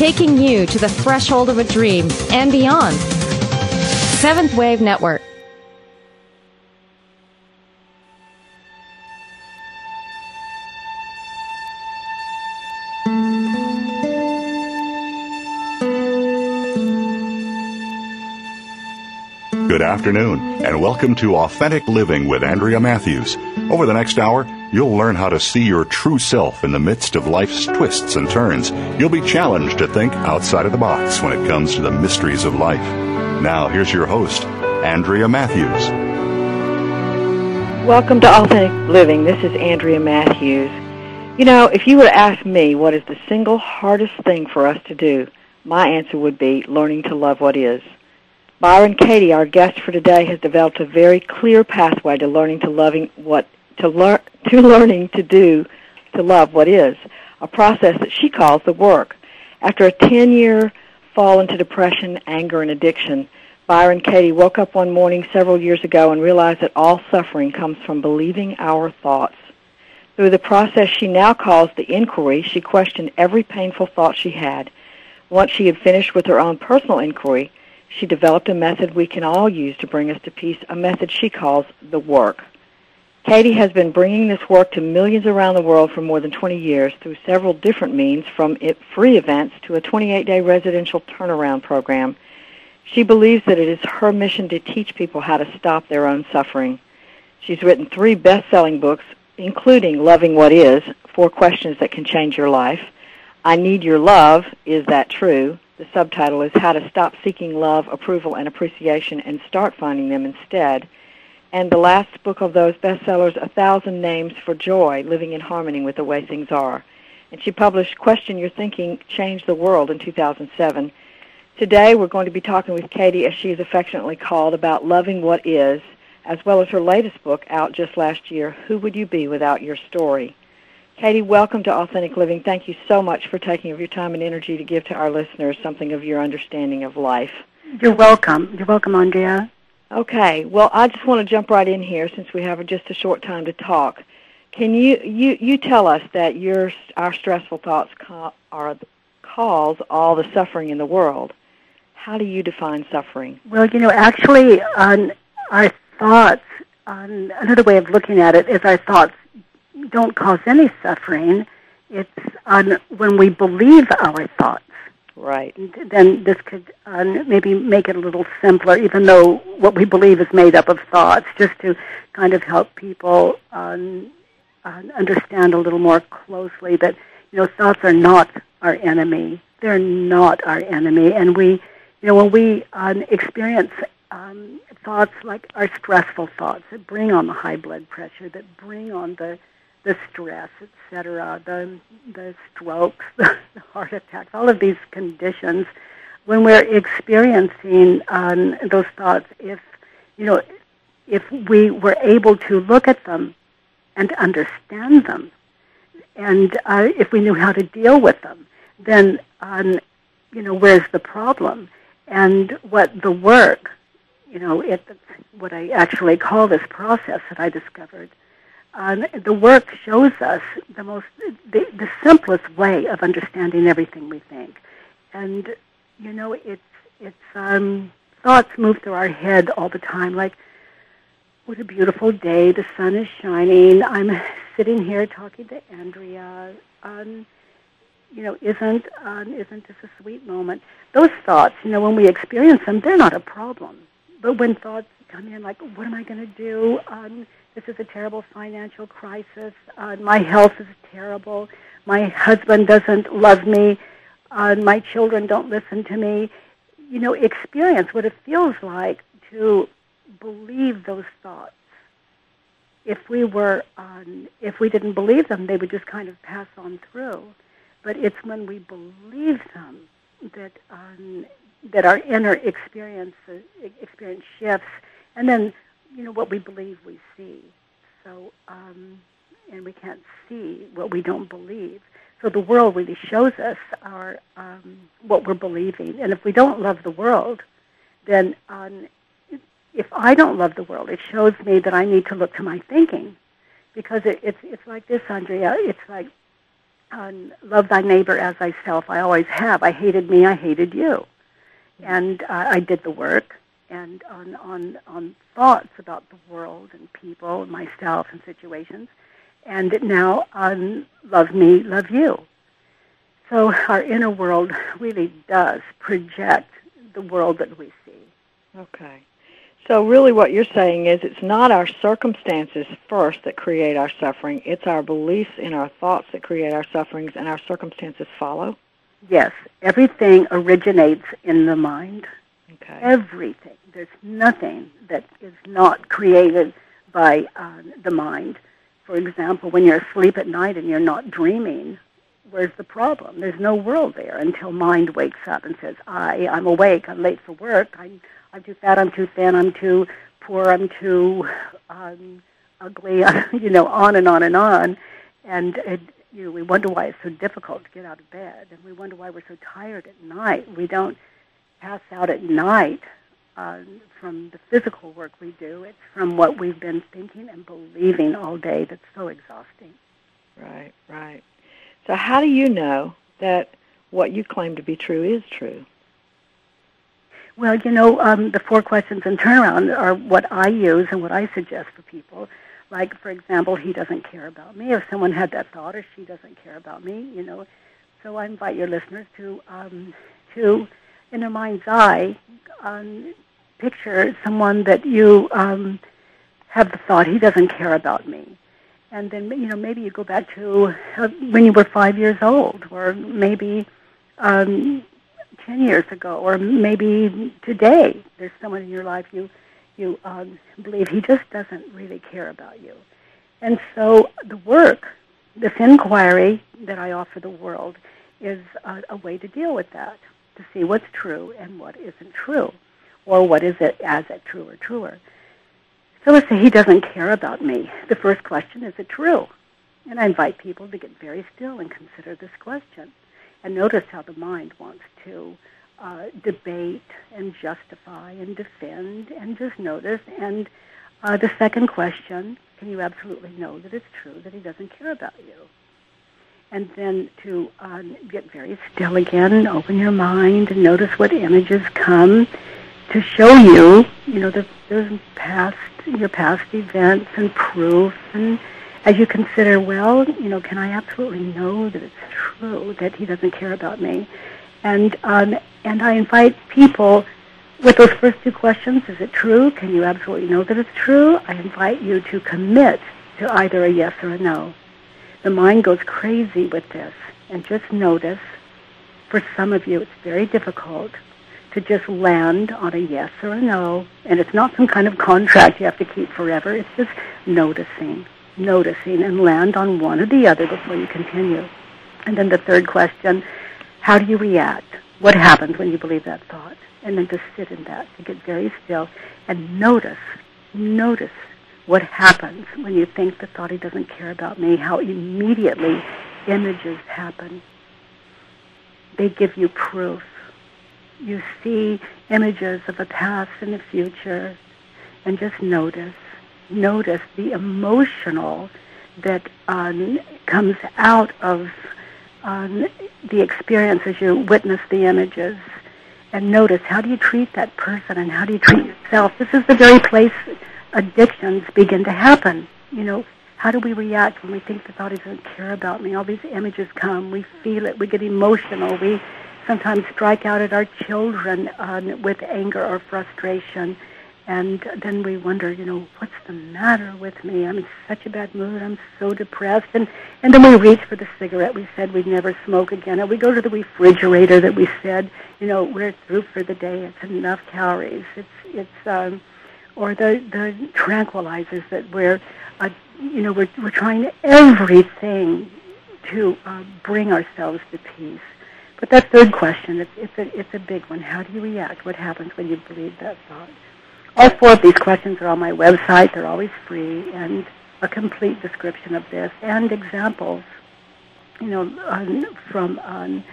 taking you to the threshold of a dream and beyond. Seventh Wave Network. Good afternoon, and welcome to Authentic Living with Andrea Matthews. Over the next hour, you'll learn how to see your true self in the midst of life's twists and turns. You'll be challenged to think outside of the box when it comes to the mysteries of life. Now, here's your host, Andrea Matthews. Welcome to Authentic Living. This is Andrea Matthews. You know, if you were to ask me what is the single hardest thing for us to do, my answer would be learning to love what is. Byron Katie, our guest for today, has developed a very clear pathway to learning to loving what to learn to learning to do to love what is, a process that she calls the work. After a 10-year fall into depression, anger, and addiction, Byron Katie woke up one morning several years ago and realized that all suffering comes from believing our thoughts. Through the process she now calls the inquiry, she questioned every painful thought she had. Once she had finished with her own personal inquiry, she developed a method we can all use to bring us to peace, a method she calls the work. Katie has been bringing this work to millions around the world for more than 20 years through several different means, from free events to a 28-day residential turnaround program. She believes that it is her mission to teach people how to stop their own suffering. She's written three best-selling books, including Loving What Is, Four Questions That Can Change Your Life, I Need Your Love, Is That True? The subtitle is How to Stop Seeking Love, Approval, and Appreciation and Start Finding Them Instead. And the last book of those bestsellers, A Thousand Names for Joy, Living in Harmony with the Way Things Are. And she published Question Your Thinking, Change the World in 2007. Today we're going to be talking with Katie, as she is affectionately called, about loving what is, as well as her latest book out just last year, Who Would You Be Without Your Story? Katie, welcome to Authentic Living. Thank you so much for taking of your time and energy to give to our listeners something of your understanding of life. You're welcome. You're welcome, Andrea. Okay. Well, I just want to jump right in here since we have just a short time to talk. Can you you you tell us that your our stressful thoughts are cause all the suffering in the world? How do you define suffering? Well, you know, actually, on our thoughts, another way of looking at it is our thoughts don't cause any suffering. It's on when we believe our thoughts. Right. Then this could uh, maybe make it a little simpler, even though what we believe is made up of thoughts, just to kind of help people um, uh, understand a little more closely that you know thoughts are not our enemy. They're not our enemy, and we, you know, when we um, experience um, thoughts like our stressful thoughts that bring on the high blood pressure, that bring on the the stress, etc., the the strokes, the heart attacks, all of these conditions. When we're experiencing um, those thoughts, if you know, if we were able to look at them and understand them, and uh, if we knew how to deal with them, then um, you know, where's the problem? And what the work, you know, it, what I actually call this process that I discovered uh, the work shows us the most, the, the simplest way of understanding everything we think, and you know, it's it's um, thoughts move through our head all the time, like, "What a beautiful day! The sun is shining. I'm sitting here talking to Andrea." Um, you know, isn't um, isn't this a sweet moment? Those thoughts, you know, when we experience them, they're not a problem. But when thoughts come in, like, "What am I going to do?" Um, this is a terrible financial crisis. Uh, my health is terrible. My husband doesn't love me. Uh, my children don't listen to me. You know, experience what it feels like to believe those thoughts. If we were, um, if we didn't believe them, they would just kind of pass on through. But it's when we believe them that um, that our inner experience experience shifts, and then you know, what we believe we see. So, um, and we can't see what we don't believe. So the world really shows us our um, what we're believing. And if we don't love the world, then um, if I don't love the world, it shows me that I need to look to my thinking, because it, it's it's like this, Andrea. It's like um, love thy neighbor as thyself. I always have. I hated me. I hated you, and uh, I did the work. And on on on thoughts about the world and people and myself and situations, and now on love me, love you. So our inner world really does project the world that we see. Okay. So really what you're saying is it's not our circumstances first that create our suffering, it's our beliefs in our thoughts that create our sufferings and our circumstances follow? Yes, everything originates in the mind. Okay. Everything. There's nothing that is not created by uh, the mind. For example, when you're asleep at night and you're not dreaming, where's the problem? There's no world there until mind wakes up and says, I, I'm awake, I'm late for work, I'm I'm too fat, I'm too thin, I'm too poor, I'm too um, ugly, you know, on and on and on. And it, you know, we wonder why it's so difficult to get out of bed, and we wonder why we're so tired at night. We don't pass out at night uh, from the physical work we do. It's from what we've been thinking and believing all day that's so exhausting. Right, right. So how do you know that what you claim to be true is true? Well, you know, um, the four questions in turnaround are what I use and what I suggest for people. Like, for example, he doesn't care about me. If someone had that thought, or she doesn't care about me, you know. So I invite your listeners to, um, to, in their mind's eye, um, picture someone that you um, have the thought, he doesn't care about me. And then, you know, maybe you go back to uh, when you were five years old, or maybe um, 10 years ago, or maybe today, there's someone in your life you, you um, believe he just doesn't really care about you. And so the work, this inquiry that I offer the world, is a, a way to deal with that, to see what's true and what isn't true, or what is it as it true or truer. So let's say he doesn't care about me. The first question, is it true? And I invite people to get very still and consider this question. And notice how the mind wants to uh, debate and justify and defend and just notice. And uh, the second question, can you absolutely know that it's true that he doesn't care about you? And then to um, get very still again, open your mind and notice what images come to show you, you know, the, past, your past events and proof and as you consider, well, you know, can I absolutely know that it's true that he doesn't care about me? And um, and I invite people with those first two questions: Is it true? Can you absolutely know that it's true? I invite you to commit to either a yes or a no. The mind goes crazy with this, and just notice. For some of you, it's very difficult to just land on a yes or a no, and it's not some kind of contract you have to keep forever. It's just noticing noticing and land on one or the other before you continue. And then the third question, how do you react? What happens when you believe that thought? And then to sit in that, to get very still and notice, notice what happens when you think the thought he doesn't care about me, how immediately images happen. They give you proof. You see images of the past and the future and just notice notice the emotional that um, comes out of um, the experience as you witness the images and notice how do you treat that person and how do you treat yourself. This is the very place addictions begin to happen. You know, how do we react when we think the thought doesn't care about me? All these images come, we feel it, we get emotional, we sometimes strike out at our children um, with anger or frustration. And then we wonder, you know, what's the matter with me? I'm in such a bad mood. I'm so depressed. And, and then we reach for the cigarette we said we'd never smoke again. Or we go to the refrigerator that we said, you know, we're through for the day. It's enough calories. It's, it's, um, or the, the tranquilizers that we're, uh, you know, we're, we're trying everything to uh, bring ourselves to peace. But that third question, it's, it's, a, it's a big one. How do you react? What happens when you believe that thought? All four of these questions are on my website. They're always free, and a complete description of this and examples, you know, on, from on,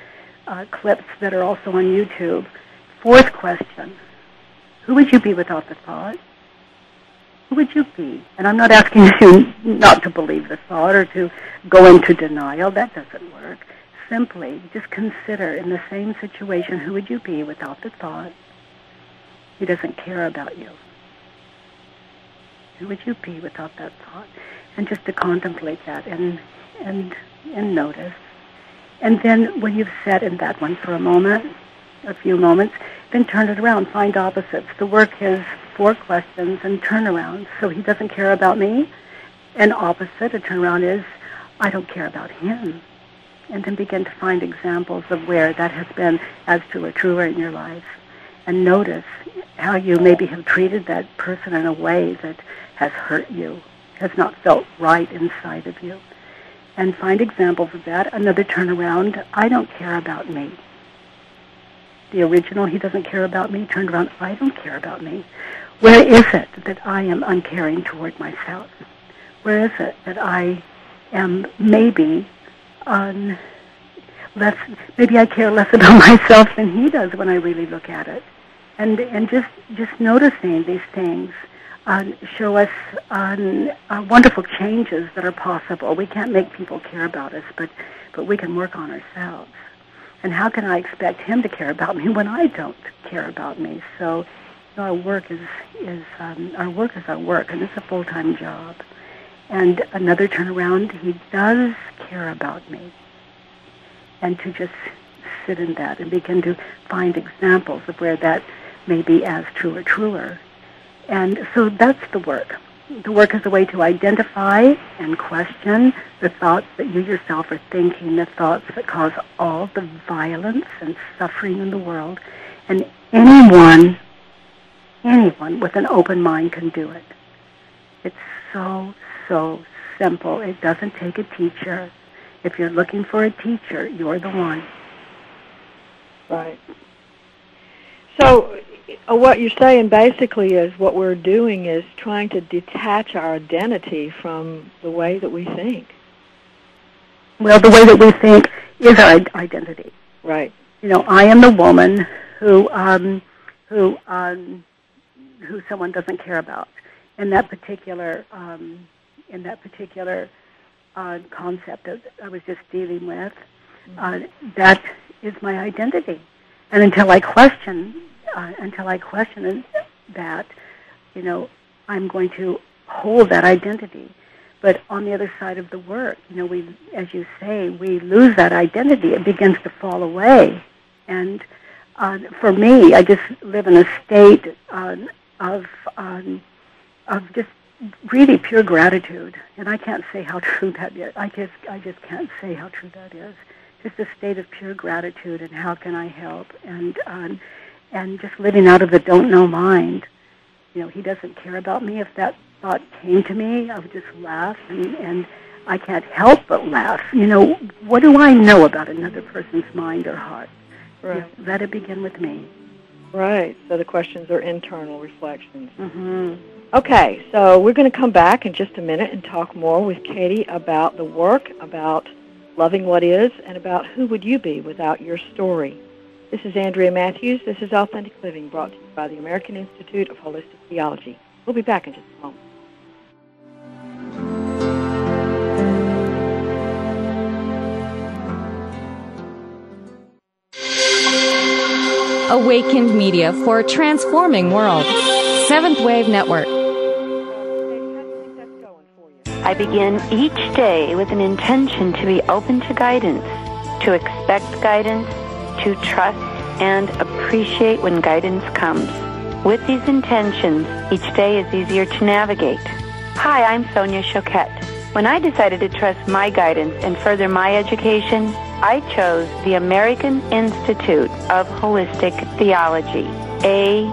uh, clips that are also on YouTube. Fourth question: Who would you be without the thought? Who would you be? And I'm not asking you not to believe the thought or to go into denial. That doesn't work. Simply just consider in the same situation, who would you be without the thought? He doesn't care about you. Who would you be without that thought? And just to contemplate that and and and notice. And then when you've sat in that one for a moment, a few moments, then turn it around, find opposites. The work is four questions and turn around. So he doesn't care about me. And opposite, a turnaround is, I don't care about him. And then begin to find examples of where that has been as true or truer in your life. And notice how you maybe have treated that person in a way that has hurt you, has not felt right inside of you. And find examples of that. Another turnaround, I don't care about me. The original, he doesn't care about me, turned around, I don't care about me. Where is it that I am uncaring toward myself? Where is it that I am maybe on less, maybe I care less about myself than he does when I really look at it? And, and just, just noticing these things uh, show us um, uh, wonderful changes that are possible. We can't make people care about us, but, but we can work on ourselves. And how can I expect him to care about me when I don't care about me? So you know, our work is, is um, our work is our work, and it's a full-time job. And another turnaround, he does care about me. And to just sit in that and begin to find examples of where that may be as true or truer and so that's the work. The work is a way to identify and question the thoughts that you yourself are thinking, the thoughts that cause all the violence and suffering in the world. And anyone, anyone with an open mind can do it. It's so, so simple. It doesn't take a teacher. If you're looking for a teacher, you're the one. Right. So what you're saying basically is what we're doing is trying to detach our identity from the way that we think. Well, the way that we think is our identity. Right. You know, I am the woman who um, who um, who someone doesn't care about in that particular um, in that particular uh, concept that I was just dealing with. Mm-hmm. Uh, that is my identity, and until I question uh, until I question that, you know, I'm going to hold that identity. But on the other side of the work, you know, we, as you say, we lose that identity. It begins to fall away. And uh, for me, I just live in a state uh, of um, of just really pure gratitude. And I can't say how true that is. I just I just can't say how true that is. Just a state of pure gratitude and how can I help and um, and just living out of the don't know mind. You know, he doesn't care about me. If that thought came to me, I would just laugh, and, and I can't help but laugh. You know, what do I know about another person's mind or heart? Right. You know, let it begin with me. Right. So the questions are internal reflections. Mm-hmm. Okay, so we're going to come back in just a minute and talk more with Katie about the work, about loving what is, and about who would you be without your story. This is Andrea Matthews. This is Authentic Living, brought to you by the American Institute of Holistic Theology. We'll be back in just a moment. Awakened Media for a transforming world. Seventh Wave Network. I begin each day with an intention to be open to guidance, to expect guidance, to trust and appreciate when guidance comes. With these intentions, each day is easier to navigate. Hi, I'm Sonia Choquette. When I decided to trust my guidance and further my education, I chose the American Institute of Holistic Theology, AIHT,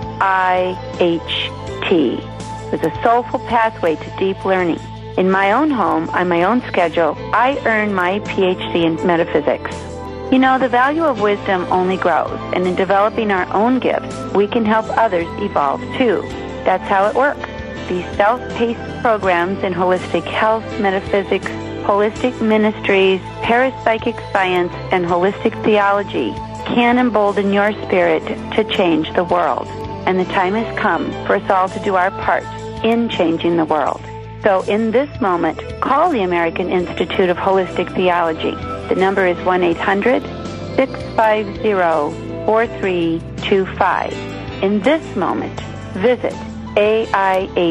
with a soulful pathway to deep learning. In my own home, on my own schedule, I earned my PhD in metaphysics. You know, the value of wisdom only grows, and in developing our own gifts, we can help others evolve too. That's how it works. These self-paced programs in holistic health, metaphysics, holistic ministries, parapsychic science, and holistic theology can embolden your spirit to change the world. And the time has come for us all to do our part in changing the world. So in this moment, call the American Institute of Holistic Theology. The number is 1-800-650-4325. In this moment, visit aiht.edu.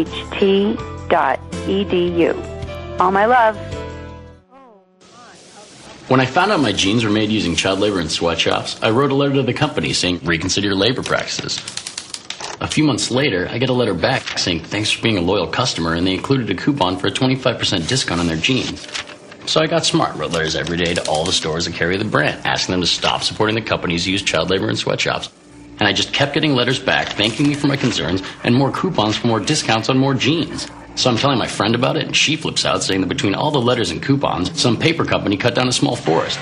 All my love. When I found out my jeans were made using child labor in sweatshops, I wrote a letter to the company saying, reconsider your labor practices. A few months later, I get a letter back saying thanks for being a loyal customer, and they included a coupon for a 25% discount on their jeans. So I got smart, wrote letters every day to all the stores that carry the brand, asking them to stop supporting the companies who use child labor in sweatshops. And I just kept getting letters back thanking me for my concerns and more coupons for more discounts on more jeans. So I'm telling my friend about it, and she flips out, saying that between all the letters and coupons, some paper company cut down a small forest,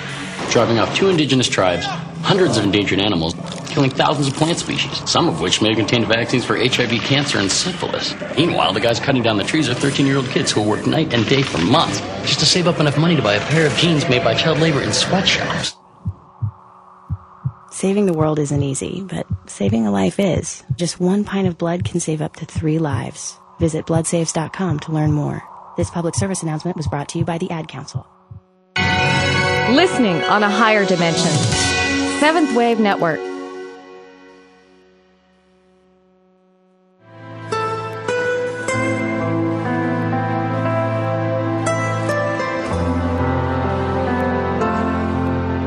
driving off two indigenous tribes, hundreds of endangered animals, killing thousands of plant species, some of which may have contained vaccines for HIV, cancer, and syphilis. Meanwhile, the guys cutting down the trees are 13 year old kids who work night and day for months just to save up enough money to buy a pair of jeans made by child labor in sweatshops. Saving the world isn't easy, but saving a life is. Just one pint of blood can save up to three lives. Visit bloodsaves.com to learn more. This public service announcement was brought to you by the Ad Council. Listening on a higher dimension. Seventh Wave Network.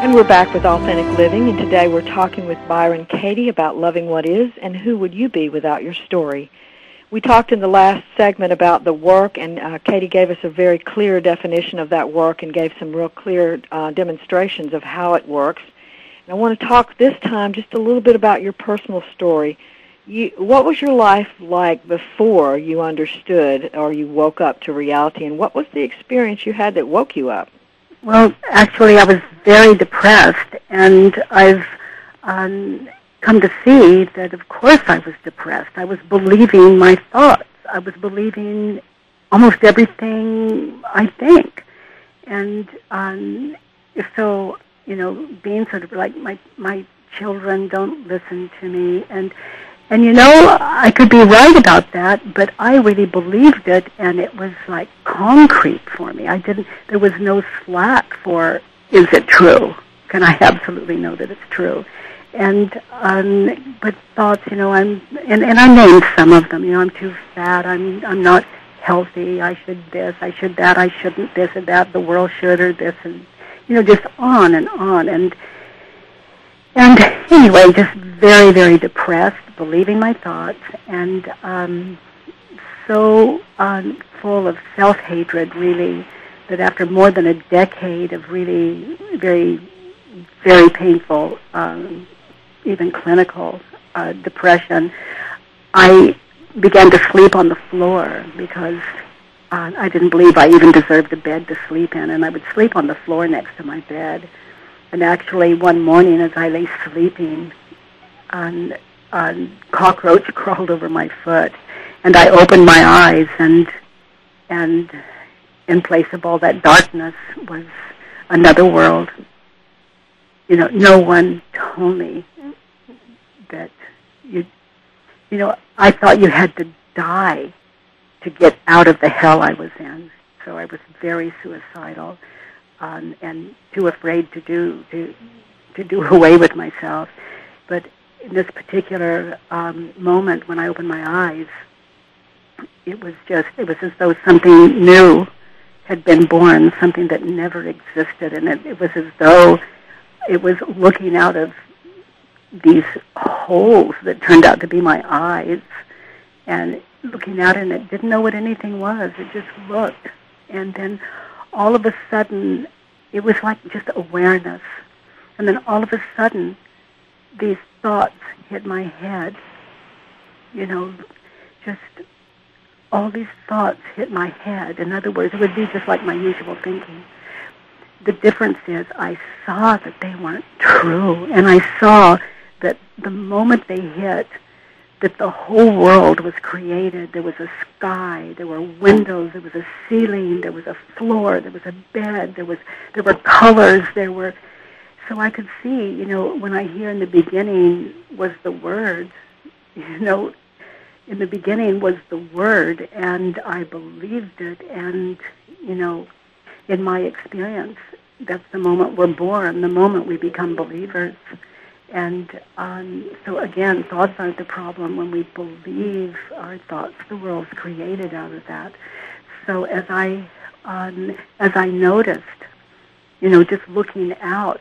And we're back with Authentic Living, and today we're talking with Byron Katie about loving what is and who would you be without your story. We talked in the last segment about the work, and uh, Katie gave us a very clear definition of that work and gave some real clear uh, demonstrations of how it works. And I want to talk this time just a little bit about your personal story. You, what was your life like before you understood or you woke up to reality, and what was the experience you had that woke you up? Well, actually, I was very depressed, and I've um, come to see that, of course, I was depressed. I was believing my thoughts. I was believing almost everything I think, and um, so you know, being sort of like my my children don't listen to me, and and you know, I could be right about that, but I really believed it, and it was like concrete for me. I didn't. There was no slack for is it true? Can I absolutely know that it's true? And um, but thoughts, you know, I'm and and I named some of them. You know, I'm too fat. I'm I'm not healthy. I should this. I should that. I shouldn't this and that. The world should or this and you know, just on and on and and anyway, just very, very depressed, believing my thoughts, and um, so um, full of self-hatred, really, that after more than a decade of really very, very painful, um, even clinical uh, depression, I began to sleep on the floor because uh, I didn't believe I even deserved a bed to sleep in, and I would sleep on the floor next to my bed. And actually, one morning as I lay sleeping, a cockroach crawled over my foot, and I opened my eyes, and and in place of all that darkness was another world. You know, no one told me that you, you know, I thought you had to die to get out of the hell I was in. So I was very suicidal um, and too afraid to do to to do away with myself. But in this particular um, moment, when I opened my eyes, it was just it was as though something new had been born, something that never existed, and it, it was as though it was looking out of these holes that turned out to be my eyes, and looking out, and it didn't know what anything was. It just looked, and then all of a sudden, it was like just awareness. And then all of a sudden, these thoughts hit my head. You know, just all these thoughts hit my head. In other words, it would be just like my usual thinking. The difference is I saw that they weren't true, and I saw that the moment they hit, that the whole world was created. There was a sky, there were windows, there was a ceiling, there was a floor, there was a bed, there was there were colors, there were so I could see, you know, when I hear in the beginning was the word, you know, in the beginning was the word and I believed it and you know, in my experience, that's the moment we're born, the moment we become believers. And um, so again, thoughts aren't the problem. When we believe our thoughts, the world's created out of that. So as I um, as I noticed, you know, just looking out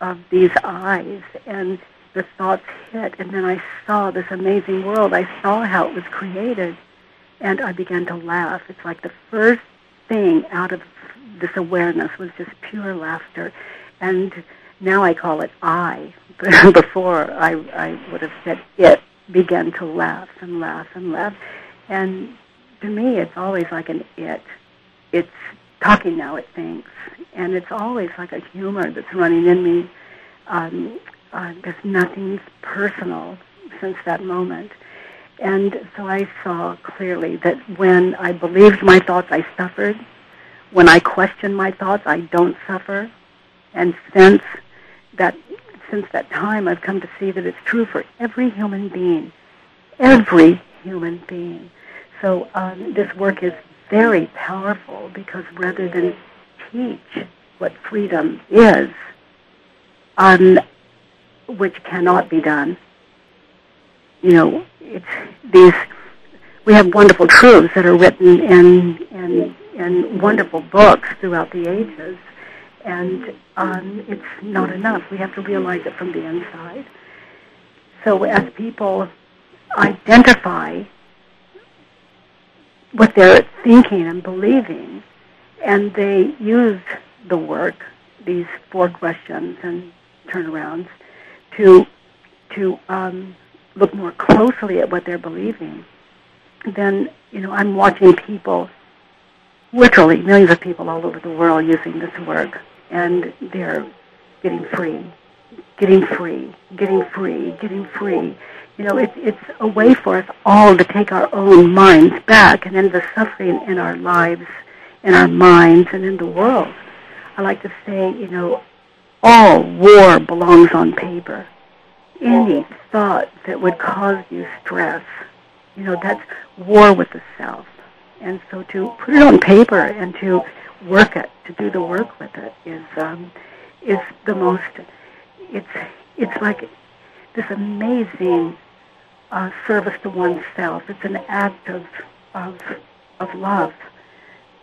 of these eyes and the thoughts hit, and then I saw this amazing world. I saw how it was created, and I began to laugh. It's like the first thing out of this awareness was just pure laughter, and now I call it I. Before I, I would have said it began to laugh and laugh and laugh, and to me, it's always like an it. It's talking now. It thinks, and it's always like a humor that's running in me. Um, uh, there's nothing personal since that moment. And so I saw clearly that when I believed my thoughts, I suffered. When I question my thoughts, I don't suffer. And since that, since that time, I've come to see that it's true for every human being, every human being. So um, this work is very powerful because rather than teach what freedom is, um, which cannot be done. You know, it's these. We have wonderful truths that are written in in in wonderful books throughout the ages, and um, it's not enough. We have to realize it from the inside. So as people identify what they're thinking and believing, and they use the work, these four questions and turnarounds, to to um, look more closely at what they're believing, then you know I'm watching people, literally millions of people all over the world using this work, and they're getting free, getting free, getting free, getting free. You know, it's it's a way for us all to take our own minds back and end the suffering in our lives, in our minds, and in the world. I like to say, you know, all war belongs on paper. Any thought that would cause you stress, you know, that's war with the self. And so to put it on paper and to work it, to do the work with it, is um, is the most. It's it's like this amazing uh, service to oneself. It's an act of of of love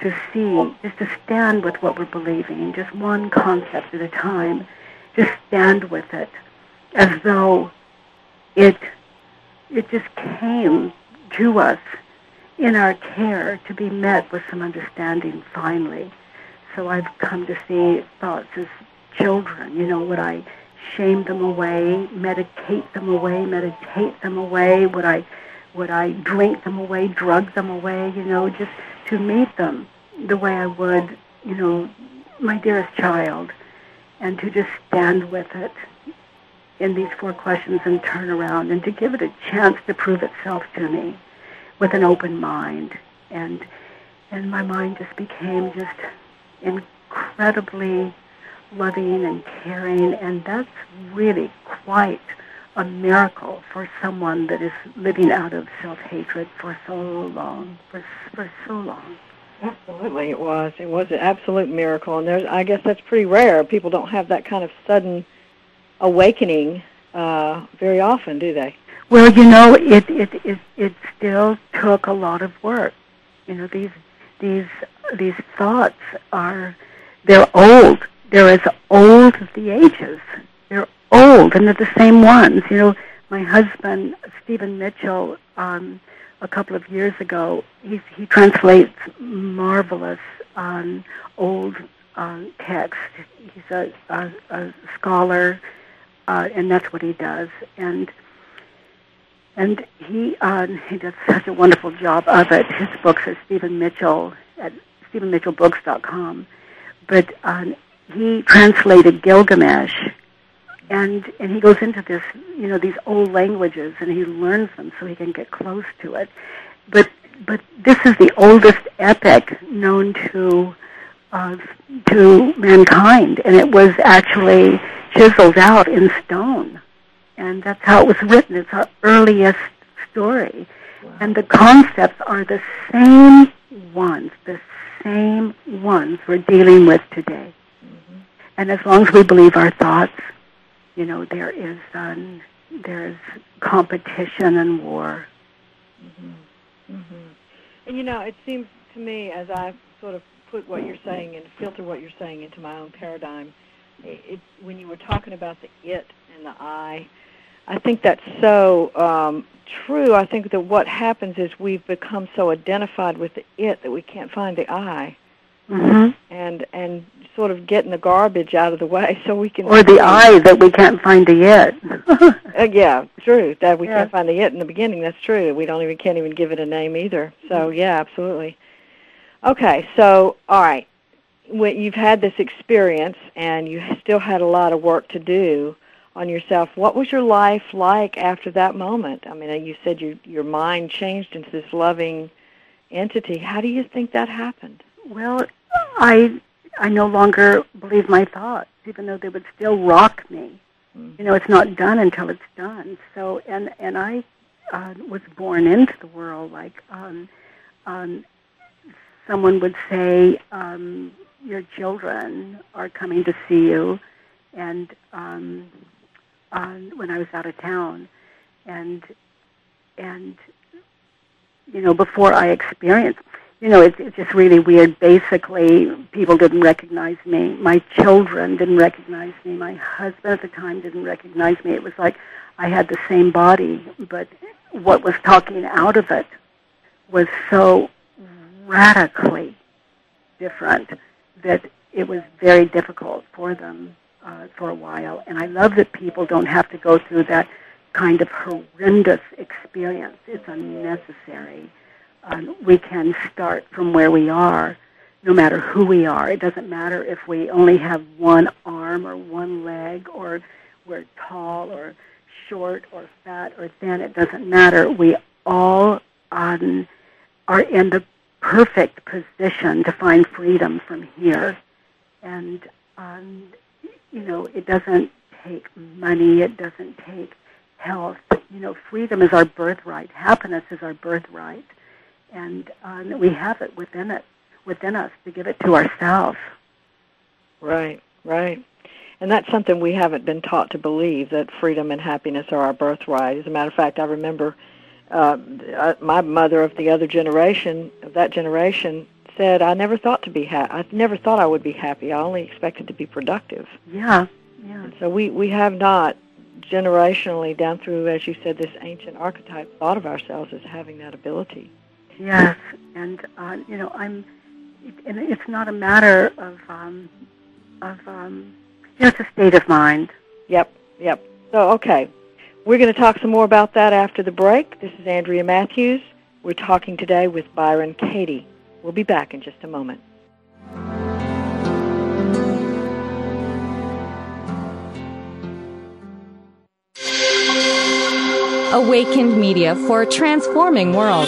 to see, just to stand with what we're believing, just one concept at a time, just stand with it as though it it just came to us in our care to be met with some understanding finally. So I've come to see thoughts as children. You know, what I shame them away, medicate them away, meditate them away? Would I would I drink them away, drug them away? You know, just to meet them the way I would, you know, my dearest child, and to just stand with it in these four questions and turn around and to give it a chance to prove itself to me with an open mind. And and my mind just became just incredibly loving and caring and that's really quite a miracle for someone that is living out of self-hatred for so long, for, for so long. Absolutely, it was. It was an absolute miracle, and there's. I guess that's pretty rare. People don't have that kind of sudden awakening uh, very often, do they? Well, you know, it it it it still took a lot of work. You know, these these these thoughts are they're old. They're as old as the ages. They're old, and they're the same ones. You know, my husband Stephen Mitchell. Um, a couple of years ago. He, he translates marvelous um, old uh, text. He's a, a, a scholar, uh, and that's what he does. And and he uh, he does such a wonderful job of it. His books are Stephen Mitchell at StephenMitchellBooks.com, but um, he translated Gilgamesh, and and he goes into this you know these old languages and he learns them so he can get close to it. But but this is the oldest epic known to uh, to mankind, and it was actually chiseled out in stone and that's how it was written. It's our earliest story. Wow. And the concepts are the same ones, the same ones we're dealing with today. And as long as we believe our thoughts, you know, there is um, there is competition and war. Mm-hmm. Mm-hmm. And you know, it seems to me as I sort of put what you're saying and filter what you're saying into my own paradigm, it, it, when you were talking about the it and the I, I think that's so um, true. I think that what happens is we've become so identified with the it that we can't find the I. Mm-hmm. And and sort of getting the garbage out of the way so we can. Or the eye that we can't find the yet uh, yeah, true. That we yeah. can't find the yet in the beginning. That's true. We don't even can't even give it a name either. So mm-hmm. yeah, absolutely. Okay, so all right, when you've had this experience and you still had a lot of work to do on yourself. What was your life like after that moment? I mean, you said your your mind changed into this loving entity. How do you think that happened? Well, I I no longer believe my thoughts, even though they would still rock me. Mm-hmm. You know, it's not done until it's done. So, and and I uh, was born into the world like um, um, someone would say, um, "Your children are coming to see you," and um, on when I was out of town, and and you know before I experienced, you know, it's it's just really weird. Basically, people didn't recognize me. My children didn't recognize me. My husband at the time didn't recognize me. It was like I had the same body, but what was talking out of it was so radically different that it was very difficult for them uh, for a while. And I love that people don't have to go through that kind of horrendous experience. It's unnecessary. Um, we can start from where we are, no matter who we are. It doesn't matter if we only have one arm or one leg, or we're tall or short or fat or thin. It doesn't matter. We all um, are in the perfect position to find freedom from here. And um, you know, it doesn't take money, it doesn't take health. You know, freedom is our birthright. Happiness is our birthright, and uh, we have it within it, within us, to give it to ourselves. Right, right. And that's something we haven't been taught to believe that freedom and happiness are our birthright. As a matter of fact, I remember uh, uh my mother of the other generation, of that generation, said, I never thought to be happy. I never thought I would be happy. I only expected to be productive. Yeah, yeah. And so we we have not generationally down through, as you said, this ancient archetype thought of ourselves as having that ability. Yes, and uh, you know, I'm. And it's not a matter of um, of um, you know, it's a state of mind. Yep, yep. So okay, we're going to talk some more about that after the break. This is Andrea Matthews. We're talking today with Byron Katie. We'll be back in just a moment. Awakened Media for a transforming world.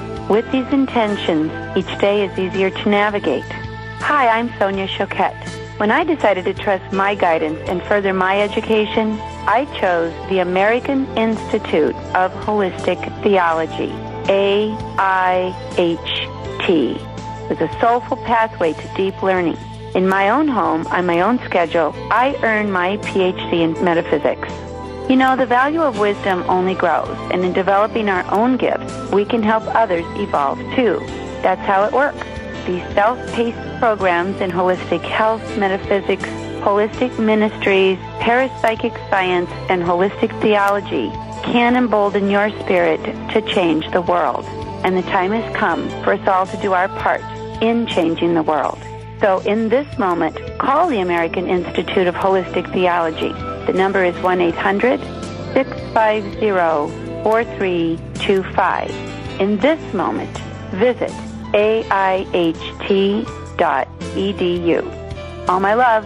With these intentions, each day is easier to navigate. Hi, I'm Sonia Choquette. When I decided to trust my guidance and further my education, I chose the American Institute of Holistic Theology, AIHT. It's a soulful pathway to deep learning. In my own home, on my own schedule, I earned my PhD in metaphysics. You know, the value of wisdom only grows, and in developing our own gifts, we can help others evolve too. That's how it works. These self-paced programs in holistic health, metaphysics, holistic ministries, parapsychic science, and holistic theology can embolden your spirit to change the world. And the time has come for us all to do our part in changing the world. So in this moment, call the American Institute of Holistic Theology. The number is 1-800-650-4325. In this moment, visit aiht.edu. All my love.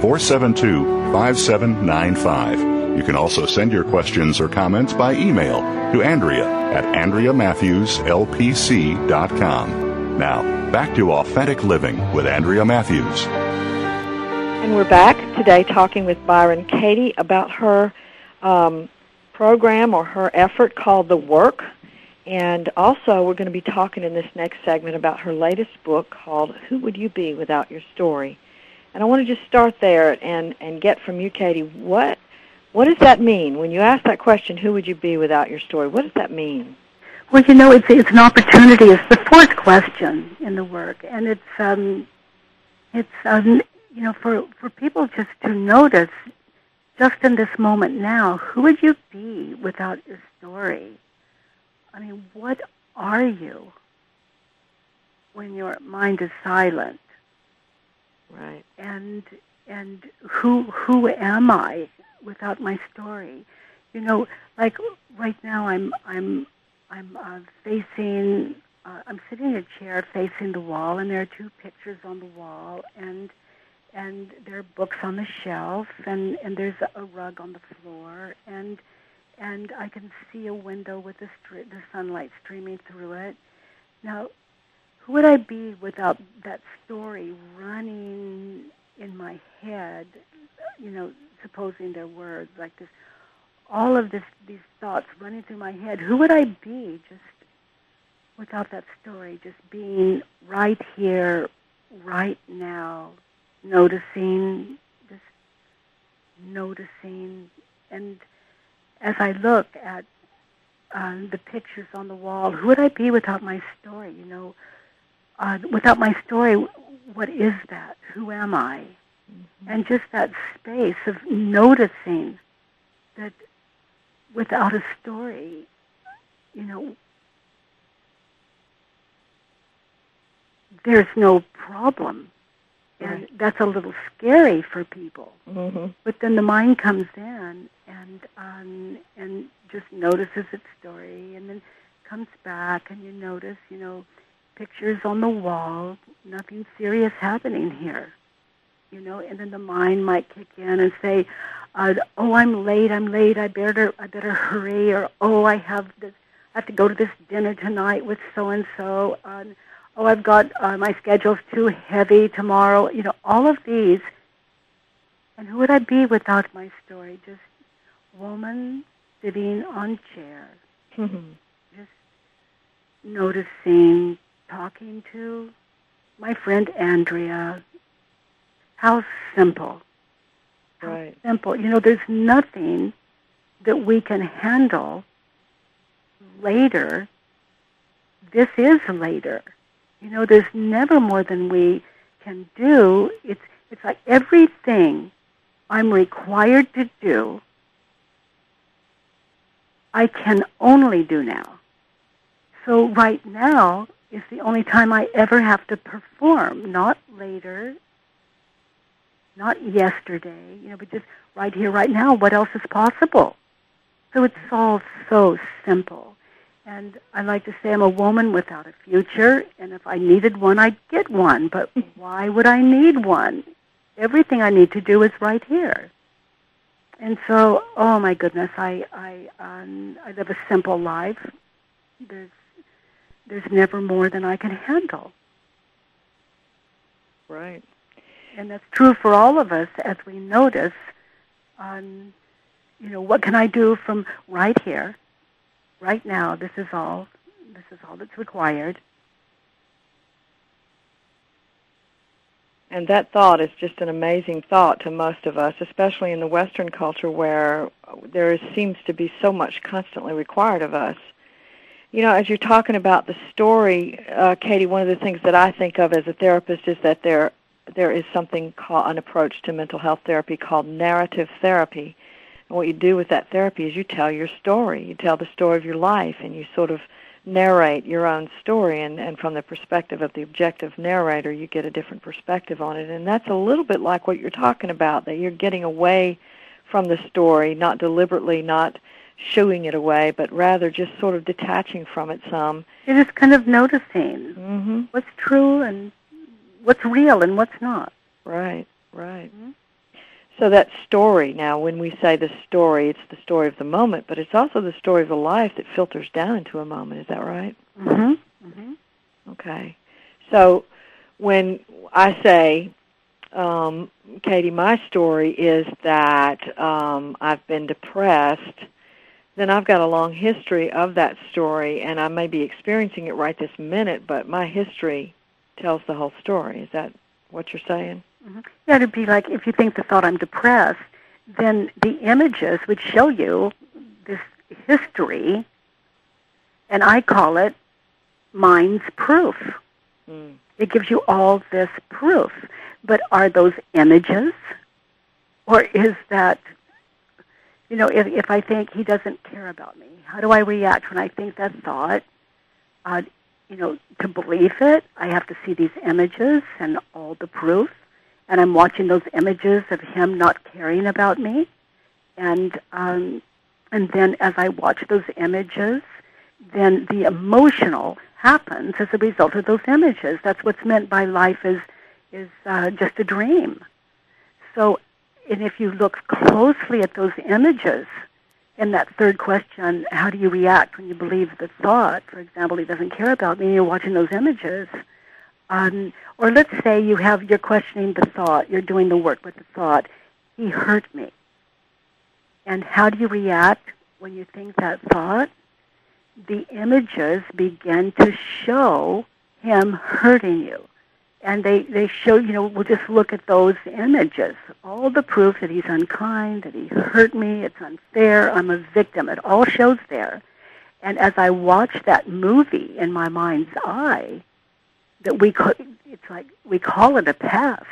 472 5795. You can also send your questions or comments by email to Andrea at AndreaMatthewsLPC.com. Now, back to Authentic Living with Andrea Matthews. And we're back today talking with Byron Katie about her um, program or her effort called The Work. And also, we're going to be talking in this next segment about her latest book called Who Would You Be Without Your Story? And I want to just start there and, and get from you, Katie, what, what does that mean? When you ask that question, who would you be without your story, what does that mean? Well, you know, it's, it's an opportunity. It's the fourth question in the work. And it's, um, it's um, you know, for, for people just to notice, just in this moment now, who would you be without your story? I mean, what are you when your mind is silent? Right. And and who who am I without my story? You know, like right now, I'm I'm I'm uh, facing. Uh, I'm sitting in a chair facing the wall, and there are two pictures on the wall, and and there are books on the shelf, and and there's a rug on the floor, and and I can see a window with the stri- the sunlight streaming through it. Now, who would I be without that story running in my head? You know, supposing there were like this, all of this these thoughts running through my head. Who would I be just without that story? Just being right here, right now, noticing, just noticing. And as I look at uh, the pictures on the wall, who would I be without my story? You know, uh, without my story, what is that? Who am I? Mm-hmm. And just that space of noticing that without a story, you know, there's no problem. And that's a little scary for people. Mm-hmm. But then the mind comes in and um, and just notices its story, and then comes back, and you notice, you know, pictures on the wall, nothing serious happening here, you know, and then the mind might kick in and say, uh, "Oh, I'm late. I'm late. I better I better hurry," or "Oh, I have this. I have to go to this dinner tonight with so and so." oh, I've got uh, my schedule's too heavy tomorrow. You know, all of these. And who would I be without my story? Just woman sitting on chair, Mm-hmm. just noticing, talking to my friend Andrea, How simple. How right. simple. You know, there's nothing that we can handle later. This is later. You know, there's never more than we can do. It's it's like everything I'm required to do I can only do now. So right now is the only time I ever have to perform, not later, not yesterday, you know, but just right here, right now, what else is possible? So it's all so simple. And I like to say I'm a woman without a future, and if I needed one, I'd get one. But why would I need one? Everything I need to do is right here. And so, oh my goodness, I I um, I live a simple life. There's there's never more than I can handle. Right. And that's true for all of us as we notice um, you know, what can I do from right here, right now? This is all. This is all that's required. And that thought is just an amazing thought to most of us, especially in the Western culture where there seems to be so much constantly required of us. You know, as you're talking about the story, uh, Katie, one of the things that I think of as a therapist is that there there is something called an approach to mental health therapy called narrative therapy. And what you do with that therapy is you tell your story. You tell the story of your life, and you sort of narrate your own story and, and from the perspective of the objective narrator you get a different perspective on it and that's a little bit like what you're talking about that you're getting away from the story not deliberately not shooing it away but rather just sort of detaching from it some you're just kind of noticing mm-hmm. what's true and what's real and what's not right right mm-hmm. So that story now, when we say the story, it's the story of the moment, but it's also the story of the life that filters down into a moment. Is that right? Mm-hmm. mm-hmm. Okay. So when I say, um, Katie, my story is that um, I've been depressed, then I've got a long history of that story, and I may be experiencing it right this minute, but my history tells the whole story. Is that what you're saying? Mm-hmm. Yeah, it'd be like if you think the thought I'm depressed, then the images would show you this history, and I call it mind's proof. Mm. It gives you all this proof. But are those images? Or is that, you know, if, if I think he doesn't care about me, how do I react when I think that thought? Uh, you know, to believe it, I have to see these images and all the proof and I'm watching those images of him not caring about me, and um, and then as I watch those images, then the emotional happens as a result of those images. That's what's meant by life is is uh, just a dream. So, and if you look closely at those images, in that third question, how do you react when you believe the thought? For example, he doesn't care about me. You're watching those images um, or let's say you have you're questioning the thought, you're doing the work with the thought. He hurt me. And how do you react when you think that thought? The images begin to show him hurting you. And they, they show, you know, we'll just look at those images. All the proof that he's unkind, that he hurt me, it's unfair, I'm a victim. It all shows there. And as I watch that movie in my mind's eye, that we could, it's like we call it a past.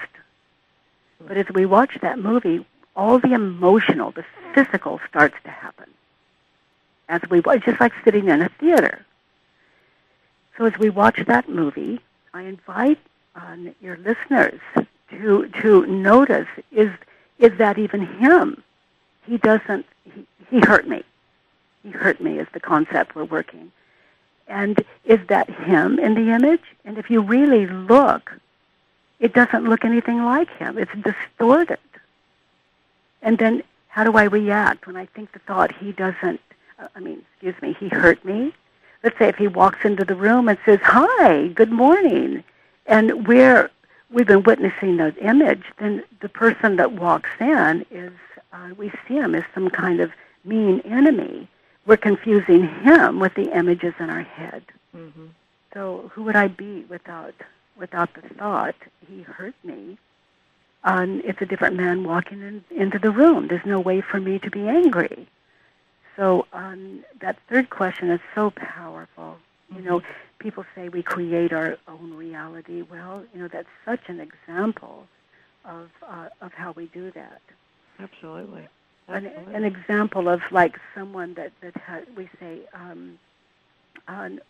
But as we watch that movie, all the emotional, the physical starts to happen. As we it's just like sitting in a theater. So as we watch that movie, I invite um, your listeners to to notice is is that even him? He doesn't. He, he hurt me. He hurt me is the concept we're working. And is that him in the image? And if you really look, it doesn't look anything like him. It's distorted. And then how do I react when I think the thought he doesn't, uh, I mean, excuse me, he hurt me? Let's say if he walks into the room and says, hi, good morning, and we're, we've been witnessing that image, then the person that walks in is, uh, we see him as some kind of mean enemy we're confusing him with the images in our head. Mm-hmm. So who would I be without without the thought he hurt me? um, it's a different man walking in, into the room. There's no way for me to be angry. So um, that third question is so powerful. You know, people say we create our own reality. Well, you know, that's such an example of uh, of how we do that. Absolutely. An, an example of like someone that that ha- we say um, on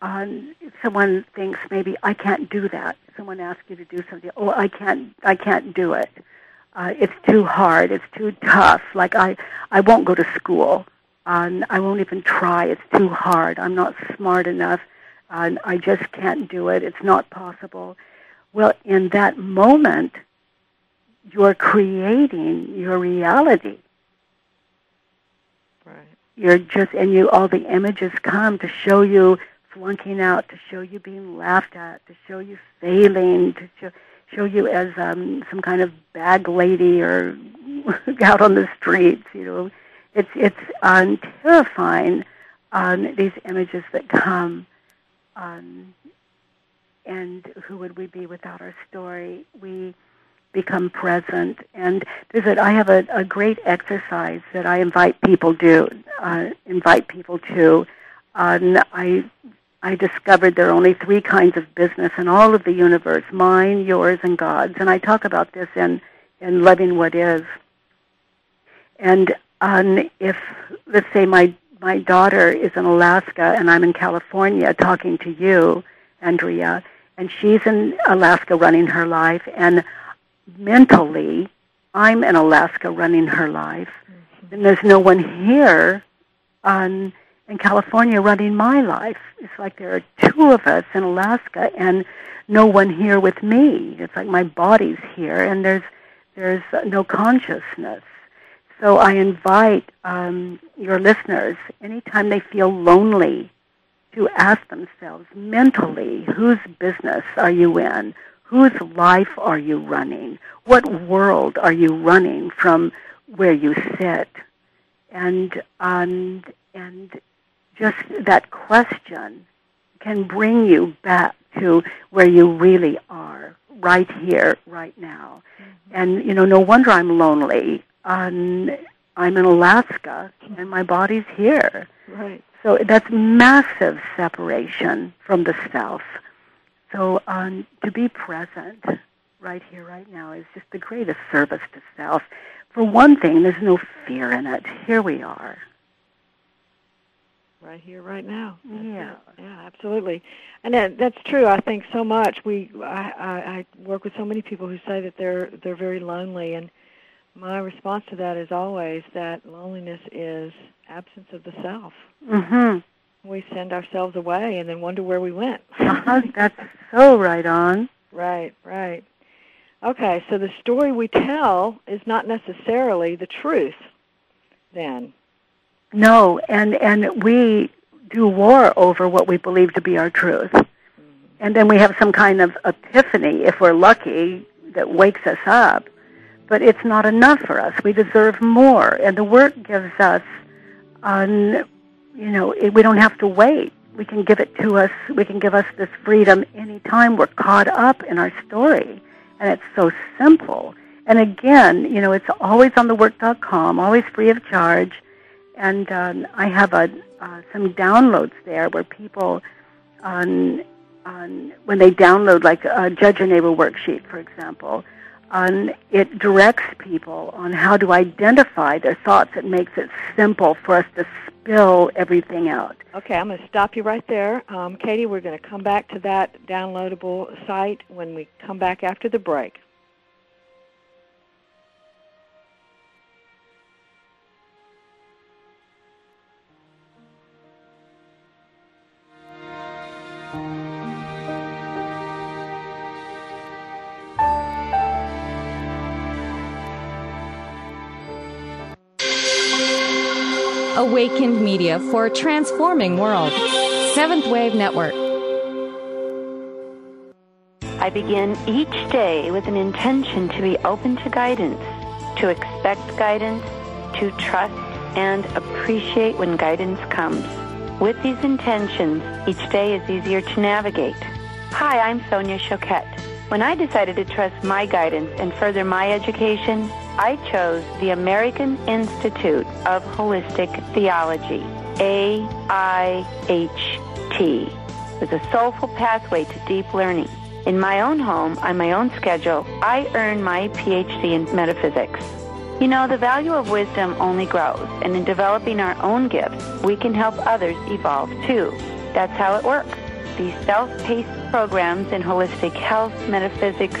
on someone thinks maybe I can't do that. Someone asks you to do something. Oh, I can't. I can't do it. Uh, it's too hard. It's too tough. Like I, I won't go to school. Um, I won't even try. It's too hard. I'm not smart enough. Uh, I just can't do it. It's not possible. Well, in that moment, you're creating your reality. Right. You're just, and you, all the images come to show you flunking out, to show you being laughed at, to show you failing, to show, show you as um, some kind of bag lady or out on the streets. You know, it's it's um, terrifying. Um, these images that come, um, and who would we be without our story? We become present. And there's a, I have a, a great exercise that I invite people do uh, invite people to. Um, I I discovered there are only three kinds of business in all of the universe: mine, yours, and God's. And I talk about this in in loving what is. And um, if let's say my my daughter is in Alaska and I'm in California talking to you, Andrea, and she's in Alaska running her life, and mentally I'm in Alaska running her life, Mm-hmm. and there's no one here um, in California running my life. It's like there are two of us in Alaska and no one here with me. It's like my body's here and there's there's no consciousness. So I invite um, your listeners, anytime they feel lonely, to ask themselves mentally, whose business are you in? Whose life are you running? What world are you running from where you sit? And um, and just that question can bring you back to where you really are, right here, right now. And you know, no wonder I'm lonely. Um, I'm in Alaska, and my body's here. Right. So that's massive separation from the self. So um, to be present right here, right now, is just the greatest service to self. For one thing, there's no fear in it. Here we are. Right here, right now. That's Yeah. it. Yeah, absolutely. And that, that's true. I think so much. We, I, I, I work with so many people who say that they're they're very lonely, and my response to that is always that loneliness is absence of the self. Mm-hmm. We send ourselves away and then wonder where we went. Uh-huh. That's so right on. Right, right. Okay, so the story we tell is not necessarily the truth. Then, No, and and we do war over what we believe to be our truth, and then we have some kind of epiphany, if we're lucky, that wakes us up. But it's not enough for us. We deserve more, and the work gives us, um, you know, it, we don't have to wait. We can give it to us. We can give us this freedom anytime we're caught up in our story, and it's so simple. And again, you know, it's always on thework.com, always free of charge and um, I have a uh, some downloads there where people, on, on when they download like a judge your neighbor worksheet, for example, um, it directs people on how to identify their thoughts. It makes it simple for us to spill everything out. okay, I'm going to stop you right there, um, Katie. We're going to come back to that downloadable site when we come back after the break. Awakened Media for a transforming world. Seventh Wave Network. I begin each day with an intention to be open to guidance, to expect guidance, to trust and appreciate when guidance comes. With these intentions, each day is easier to navigate. Hi, I'm Sonia Choquette, When I decided to trust my guidance and further my education, I chose the American Institute of Holistic Theology, AIHT, with a soulful pathway to deep learning. In my own home, on my own schedule, I earn my PhD in metaphysics. You know, the value of wisdom only grows, and in developing our own gifts, we can help others evolve too. That's how it works. These self-paced programs in holistic health, metaphysics,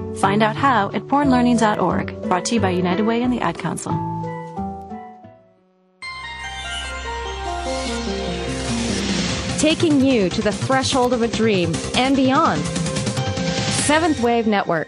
Find out how at bornlearning.org. Brought to you by United Way and the Ad Council. Taking you to the threshold of a dream and beyond. Seventh Wave Network.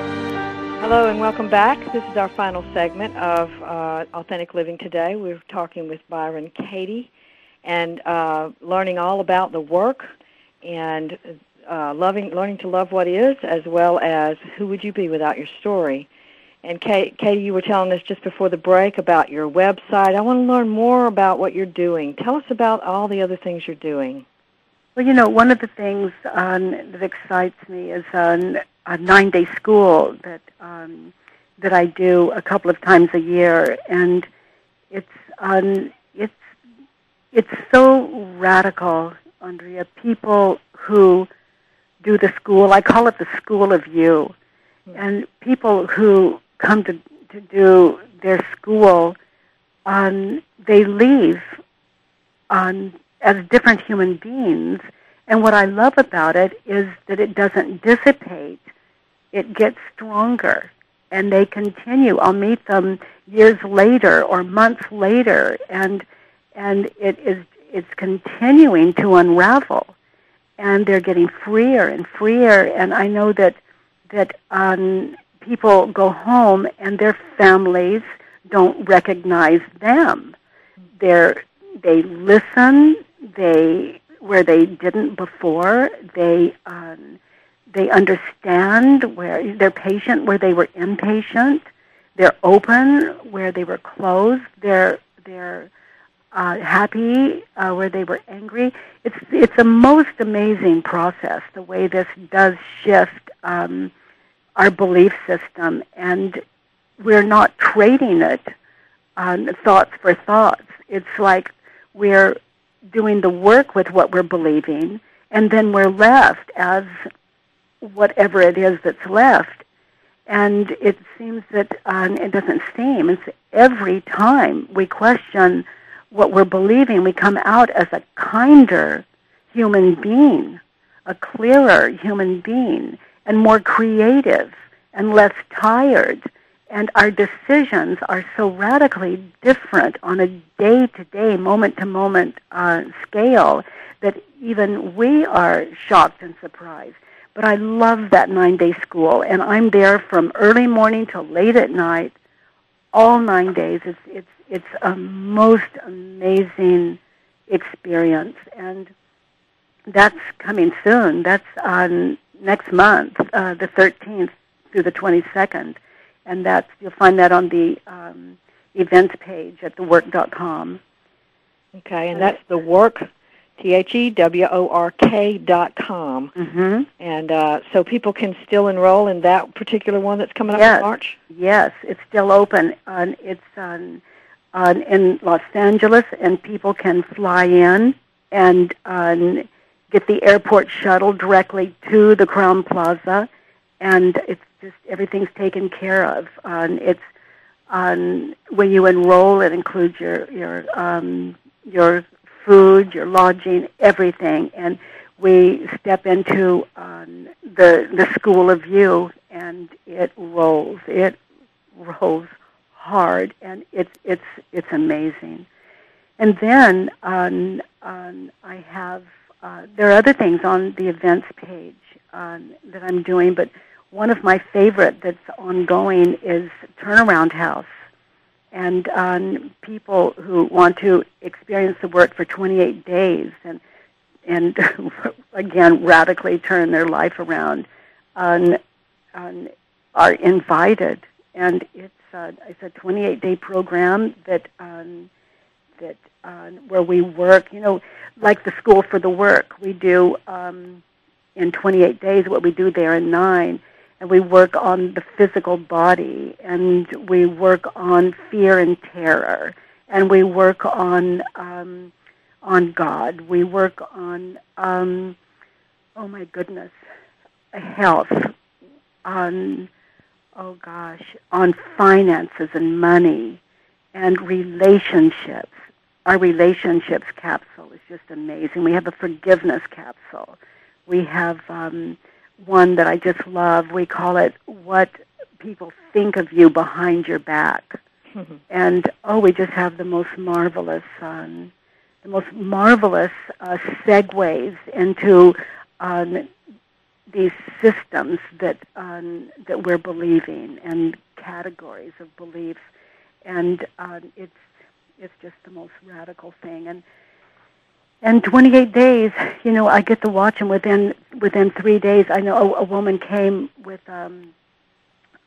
Hello and welcome back. This is our final segment of uh, Authentic Living today. We're talking with Byron Katie and uh, learning all about the work and uh, loving, learning to love what is, as well as who would you be without your story. And Kate, Katie, you were telling us just before the break about your website. I want to learn more about what you're doing. Tell us about all the other things you're doing. Well, you know, one of the things um, that excites me is um, a nine-day school that um, that I do a couple of times a year, and it's um, it's it's so radical, Andrea. People who do the school, I call it the school of you, and people who come to to do their school, um, they leave um, as different human beings. And what I love about it is that it doesn't dissipate. It gets stronger. And they continue. I'll meet them years later or months later. And and it is it's continuing to unravel. And they're getting freer and freer. And I know that that um, people go home and their families don't recognize them. They're they listen, they where they didn't before, they um, they understand where they're patient where they were impatient. They're open where they were closed. They're they're uh, happy uh, where they were angry. It's it's a most amazing process the way this does shift um, our belief system, and we're not trading it on thoughts for thoughts. It's like we're doing the work with what we're believing, and then we're left as whatever it is that's left. And it seems that um, it doesn't seem. It's every time we question what we're believing, we come out as a kinder human being a clearer human being and more creative and less tired. And our decisions are so radically different on a day to day, moment to moment scale that even we are shocked and surprised. But I love that nine day school, and I'm there from early morning till late at night, all nine days. It's it's it's a most amazing experience, and that's coming soon. That's on next month, uh, the 13th through the 22nd, and that's you'll find that on the um, events page at thework.com. Okay, and that's the work, T H E W O R K dot com. Mm-hmm. And uh, so people can still enroll in that particular one that's coming up yes. in March. Yes, it's still open. Uh, it's on, on in Los Angeles, and people can fly in and um, get the airport shuttle directly to the Crowne Plaza, and it's just everything's taken care of. Um, it's um, when you enroll, it includes your your um, your food, your lodging, everything, and we step into um, the the school of you, and it rolls. It rolls hard, and it's it's it's amazing. And then um, um, I have uh, there are other things on the events page um, that I'm doing, but one of my favorite that's ongoing is Turnaround House. And um, people who want to experience the work for 28 days and and again radically turn their life around um, um, are invited. And it's uh, it's a 28 day program that um, that uh, where we work. You know, like the School for the Work, we do um, in 28 days what we do there in nine and we work on the physical body, and we work on fear and terror, and we work on um, on God. We work on um, oh my goodness, health, on oh gosh, on finances and money, and relationships. Our relationships capsule is just amazing. We have a forgiveness capsule. We have um, one that I just love. We call it What People Think of You Behind Your Back. Mm-hmm. And oh, we just have the most marvelous, um, the most marvelous uh, segues into um, these systems that um, that we're believing and categories of beliefs, and uh, it's it's just the most radical thing. And and 28 days, you know, I get to watch them within within three days. I know a, a woman came with um,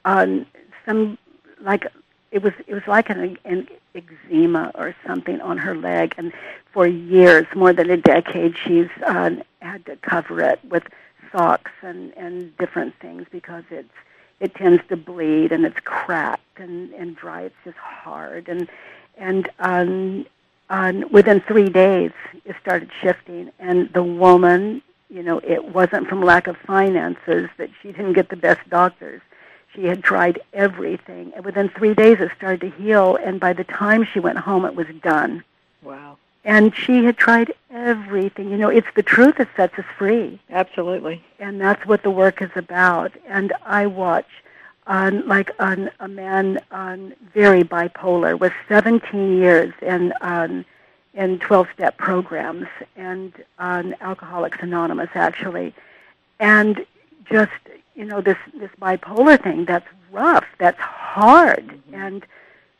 um, some like it was it was like an, an eczema or something on her leg, and for years, more than a decade, she's uh, had to cover it with socks and and different things because it's it tends to bleed and it's cracked and and dry. It's just hard and and um, um, within three days, it started shifting. And the woman, you know, it wasn't from lack of finances that she didn't get the best doctors. She had tried everything. And within three days, it started to heal. And by the time she went home, it was done. Wow. And she had tried everything. You know, it's the truth that sets us free. Absolutely. And that's what the work is about. And I watch on like on a man on very bipolar with 17 years in um, in 12 step programs and on Alcoholics Anonymous actually, and just you know this this bipolar thing that's rough, that's hard, mm-hmm. and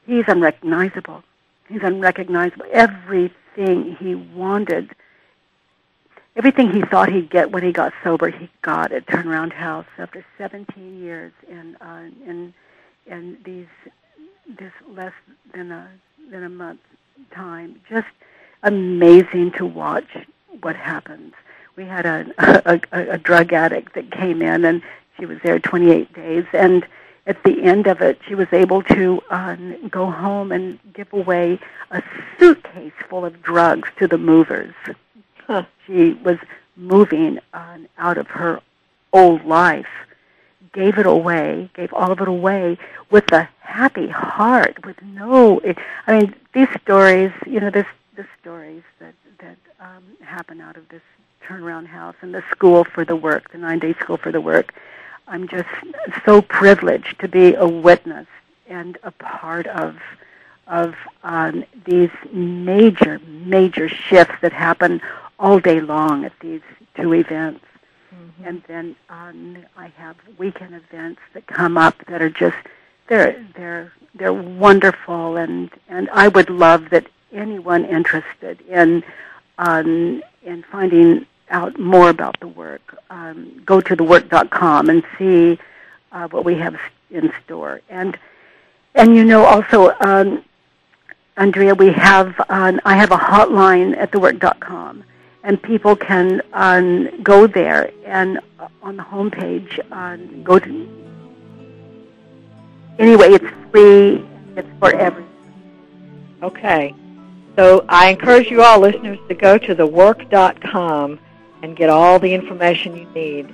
he's unrecognizable. He's unrecognizable. Everything he wanted everything he thought he'd get when he got sober, he got at Turnaround House after 17 years in uh, in in these this less than a than a month time. Just amazing to watch what happens. We had a, a, a, a drug addict that came in, and she was there 28 days, and at the end of it, she was able to um, go home and give away a suitcase full of drugs to the movers Huh. She was moving on out of her old life, gave it away, gave all of it away with a happy heart, with no. I mean, these stories, you know, this the stories that that um, happen out of this turnaround house and the school for the work, the nine day school for the work. I'm just so privileged to be a witness and a part of of um, these major, major shifts that happen all day long at these two events. Mm-hmm. And then um, I have weekend events that come up that are just they're they're they're wonderful, and and I would love that anyone interested in um, in finding out more about the work um, go to thework.com and see uh, what we have in store and and you know also um, Andrea, we have um, I have a hotline at thework.com, and people can um, go there and uh, on the homepage um, go to. Anyway, it's free. It's for everyone. Okay, so I encourage you all listeners to go to thework.com and get all the information you need.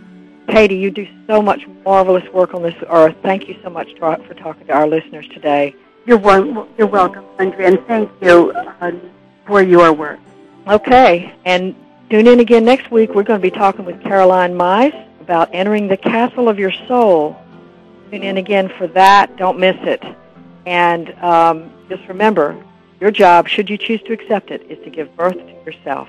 Katie, you do so much marvelous work on this earth. Thank you so much for talking to our listeners today. You're, one, you're welcome, Andrea, and thank you uh, for your work. Okay, and tune in again next week. We're going to be talking with Caroline Myss about entering the castle of your soul. Tune in again for that. Don't miss it. And um, just remember, your job, should you choose to accept it, is to give birth to yourself.